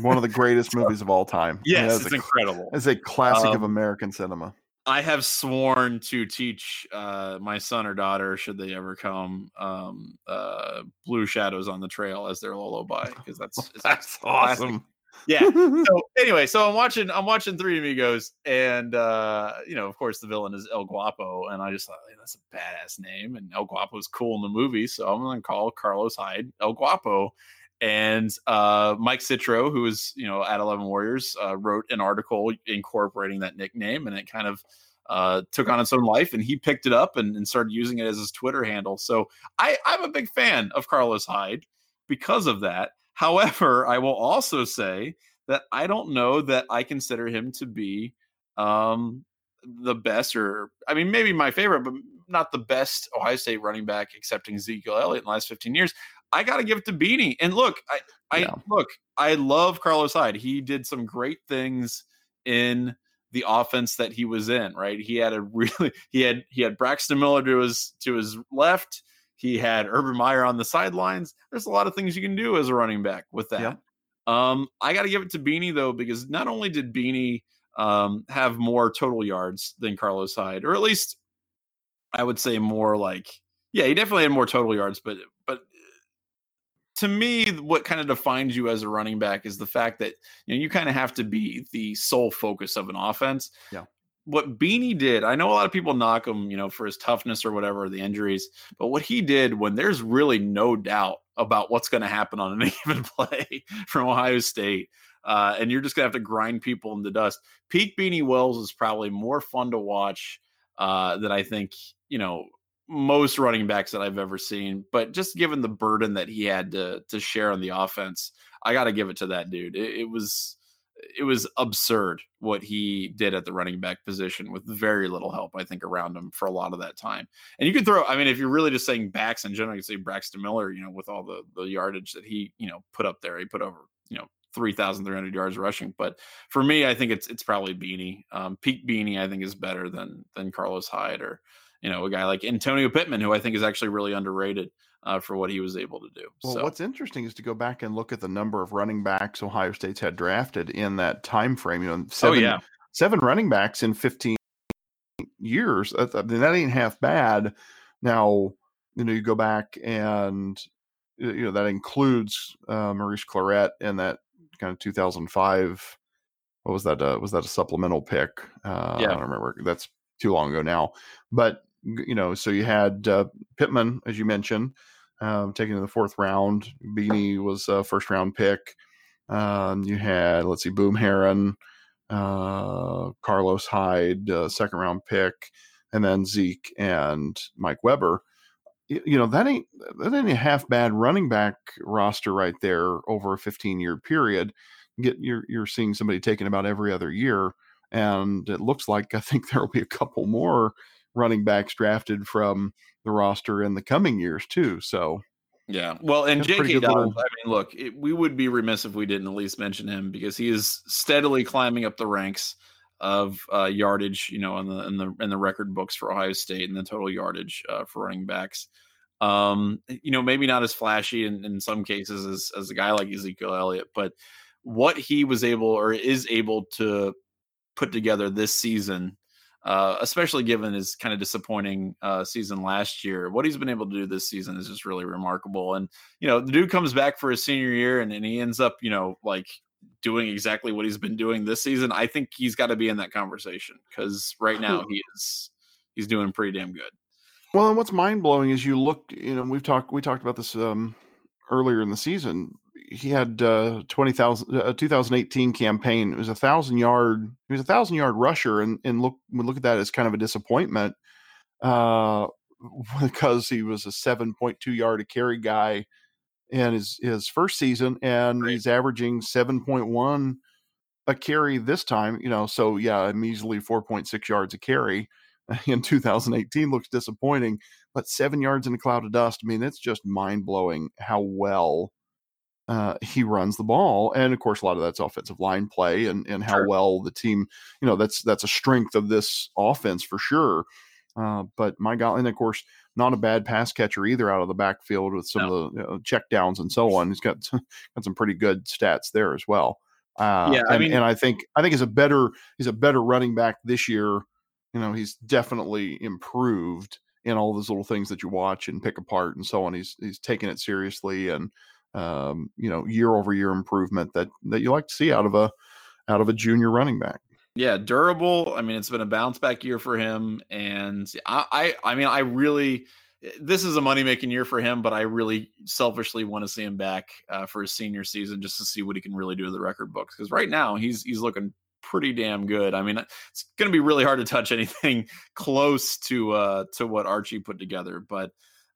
one of the greatest movies of all time. Yes, it's a, incredible. It's a classic um, of American cinema. I have sworn to teach uh, my son or daughter, should they ever come, um, uh, "Blue Shadows on the Trail" as their lullaby because that's that's awesome yeah. So anyway, so I'm watching I'm watching Three Amigos, and uh, you know, of course, the villain is El Guapo, and I just thought hey, that's a badass name, and El Guapo is cool in the movie, so I'm gonna call Carlos Hyde El Guapo. And uh, Mike Citro, who is you know at Eleven Warriors, uh, wrote an article incorporating that nickname, and it kind of uh, took on its own life, and he picked it up and, and started using it as his Twitter handle. So I, I'm a big fan of Carlos Hyde because of that. However, I will also say that I don't know that I consider him to be um, the best, or I mean, maybe my favorite, but not the best Ohio State running back, excepting Ezekiel Elliott in the last 15 years. I got to give it to Beanie. And look, I, I yeah. look, I love Carlos Hyde. He did some great things in the offense that he was in. Right, he had a really he had he had Braxton Miller to his to his left. He had Urban Meyer on the sidelines. There's a lot of things you can do as a running back with that. Yeah. Um, I got to give it to Beanie though because not only did Beanie um, have more total yards than Carlos Hyde, or at least I would say more like yeah, he definitely had more total yards, but but to me, what kind of defines you as a running back is the fact that you know you kind of have to be the sole focus of an offense. Yeah. What Beanie did, I know a lot of people knock him, you know, for his toughness or whatever, the injuries, but what he did when there's really no doubt about what's going to happen on any given play from Ohio State, uh, and you're just gonna have to grind people in the dust. Peak Beanie Wells is probably more fun to watch uh, than I think you know most running backs that I've ever seen. But just given the burden that he had to to share on the offense, I got to give it to that dude. It, it, was it was absurd what he did at the running back position with very little help, I think, around him for a lot of that time. And you could throw, I mean, if you're really just saying backs in general, you could say Braxton Miller, you know, with all the the yardage that he you know put up there, he put over you know 3,300 yards rushing. But for me, I think it's it's probably Beanie. Um, peak Beanie, I think, is better than than Carlos Hyde or you know, a guy like Antonio Pittman, who I think is actually really underrated uh, for what he was able to do. Well, so. what's interesting is to go back and look at the number of running backs Ohio State's had drafted in that time frame. You know, oh, seven, oh, yeah. seven running backs in 15 years. I mean, that ain't half bad. Now, you know, you go back and you know that includes uh, Maurice Clarett and that kind of 2005. What was that? Uh, was that a supplemental pick? Uh, yeah, I don't remember. That's too long ago now. But you know, so you had uh, Pittman, as you mentioned, um, taken in the fourth round. Beanie was a first round pick. Um, you had, let's see, Boom Herron, uh, Carlos Hyde, uh, second round pick, and then Zeke and Mike Weber. You, you know that ain't that ain't a half bad running back roster right there over a 15 year period. Get you're you're seeing somebody taken about every other year, and it looks like I think there will be a couple more running backs drafted from the roster in the coming years too. So yeah, well, and J.K. Dobbins. I mean, look, it, we would be remiss if we didn't at least mention him because he is steadily climbing up the ranks of uh, yardage. You know, in the in the in the record books for Ohio State and the total yardage uh, for running backs. Um, you know, maybe not as flashy in, in some cases as as a guy like Ezekiel Elliott, but what he was able or is able to put together this season uh, especially given his kind of disappointing uh, season last year. What he's been able to do this season is just really remarkable. And you know, the dude comes back for his senior year, and, and he ends up, you know, like doing exactly what he's been doing this season. I think he's got to be in that conversation because right now he is he's doing pretty damn good. Well, and what's mind blowing is you look, you know, we've talked we talked about this um, earlier in the season he had uh, 20,000 uh, 2018 campaign. It was a thousand yard. He was a thousand yard rusher, and and look we look at that as kind of a disappointment uh, because he was a 7.2 yard a carry guy in his his first season, and right. he's averaging 7.1 a carry this time. You know, so yeah, measly 4.6 yards a carry in 2018 looks disappointing, but seven yards in a cloud of dust. I mean, it's just mind blowing how well uh, he runs the ball, and of course, a lot of that's offensive line play and and how sure. well the team, you know, that's that's a strength of this offense for sure. Uh, but my God, and of course, not a bad pass catcher either out of the backfield with some no. of the you know, check downs and so on. He's got got some pretty good stats there as well. Uh, yeah, I and, mean, and I think I think he's a better he's a better running back this year. You know, he's definitely improved in all those little things that you watch and pick apart and so on. He's he's taking it seriously and um, you know year over year improvement that that you like to see out of a out of a junior running back. Yeah, durable. I mean, it's been a bounce back year for him, and I, I, I mean, I really, this is a money making year for him, but I really selfishly want to see him back uh, for his senior season just to see what he can really do to the record books. Because right now he's he's looking pretty damn good. I mean, it's going to be really hard to touch anything close to uh to what Archie put together, but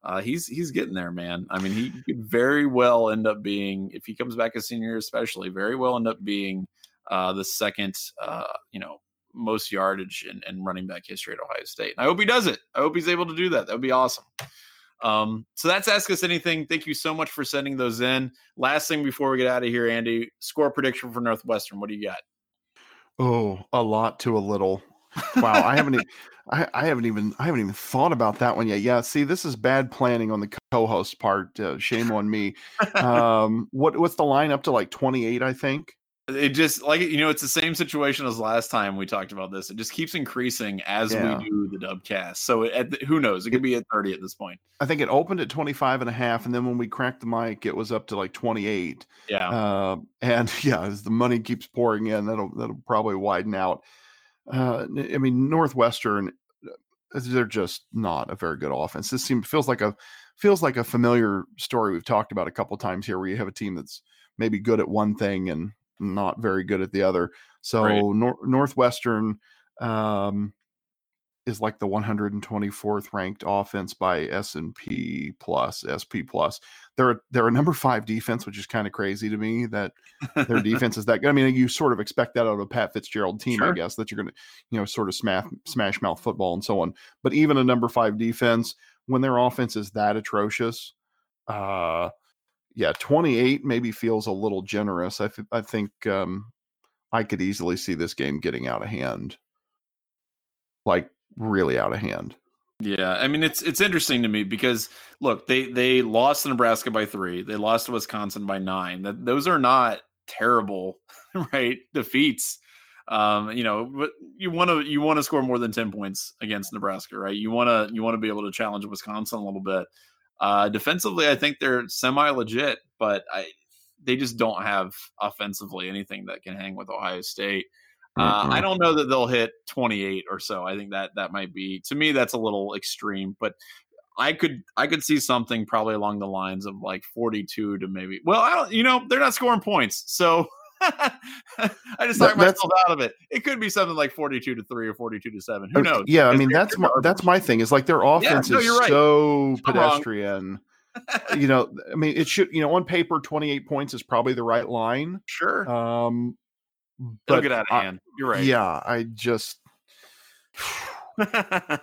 uh, he's he's getting there, man. I mean, he could very well end up being, if he comes back as senior, especially, very well end up being uh, the second, uh, you know, most yardage in, running back history at Ohio State. And I hope he does it. I hope he's able to do that. That would be awesome. Um, so that's Ask Us Anything. Thank you so much for sending those in. Last thing before we get out of here, Andy, score prediction for Northwestern. What do you got? Oh, a lot to a little. Wow, I haven't. I, I, haven't even I haven't even thought about that one yet. Yeah, see, this is bad planning on the co-host part. Uh, shame on me. Um, what what's the line up to like twenty eight? I think. It just like you know, it's the same situation as last time we talked about this. It just keeps increasing as Yeah. we do the dubcast. So at the, who knows? It could be at 30 at this point. I think it opened at 25 and a half. And then when we cracked the mic, it was up to like 28. Yeah. Uh, and yeah, as the money keeps pouring in, that'll, that'll probably widen out. Uh, I mean, Northwestern, uh, they're just not a very good offense. This seems feels like a feels like a familiar story we've talked about a couple times here, where you have a team that's maybe good at one thing and not very good at the other. So Right. Nor- Northwestern um, is like the 124th ranked offense by S and P plus SP plus. They're they're a number five defense, which is kind of crazy to me that their defense is that good. I mean, you sort of expect that out of a Pat Fitzgerald team, I guess, that you're going to, you know, sort of smash smash mouth football and so on. But even a number five defense, when their offense is that atrocious, uh, yeah, 28 maybe feels a little generous. I th- I think um, I could easily see this game getting out of hand, like really out of hand. Yeah, I mean it's it's interesting to me because look, they they lost to Nebraska by three, they lost to Wisconsin by nine. That those are not terrible, right? Defeats. Um, you know, but you want to you want to score more than ten points against Nebraska, right? You want to you want to be able to challenge Wisconsin a little bit. Uh, defensively, I think they're semi legit, but I they just don't have offensively anything that can hang with Ohio State. Uh, I don't know that they'll hit 28 or so. I think that that might be to me that's a little extreme, but I could I could see something probably along the lines of like 42 to maybe. Well, I don't. You know, they're not scoring points, so I just talked myself out of it. It could be something like 42 to three or 42 to seven. Who knows? Yeah, I mean that's my that's my thing. Is like their offense no, is right. so wrong. pedestrian. you know, I mean, it should you know on paper, twenty eight points is probably the right line. sure. Um, It'll but get out of I- hand. You're right. yeah, I just yeah.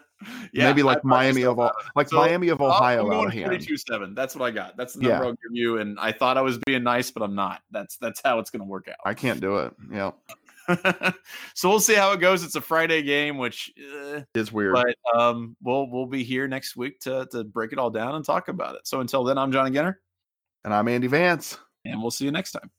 maybe like Miami of all, like So, Miami of Ohio I'm out going of hand. 42 7. That's what I got. That's the Yeah. number I'll give you. And I thought I was being nice, but I'm not. That's that's how it's going to work out. I can't do it. Yeah, so we'll see how it goes. It's a Friday game, which, uh, it's weird. but um, we'll we'll be here next week to to break it all down and talk about it. So until then, I'm Johnny Ginter, and I'm Andy Vance. and we'll see you next time.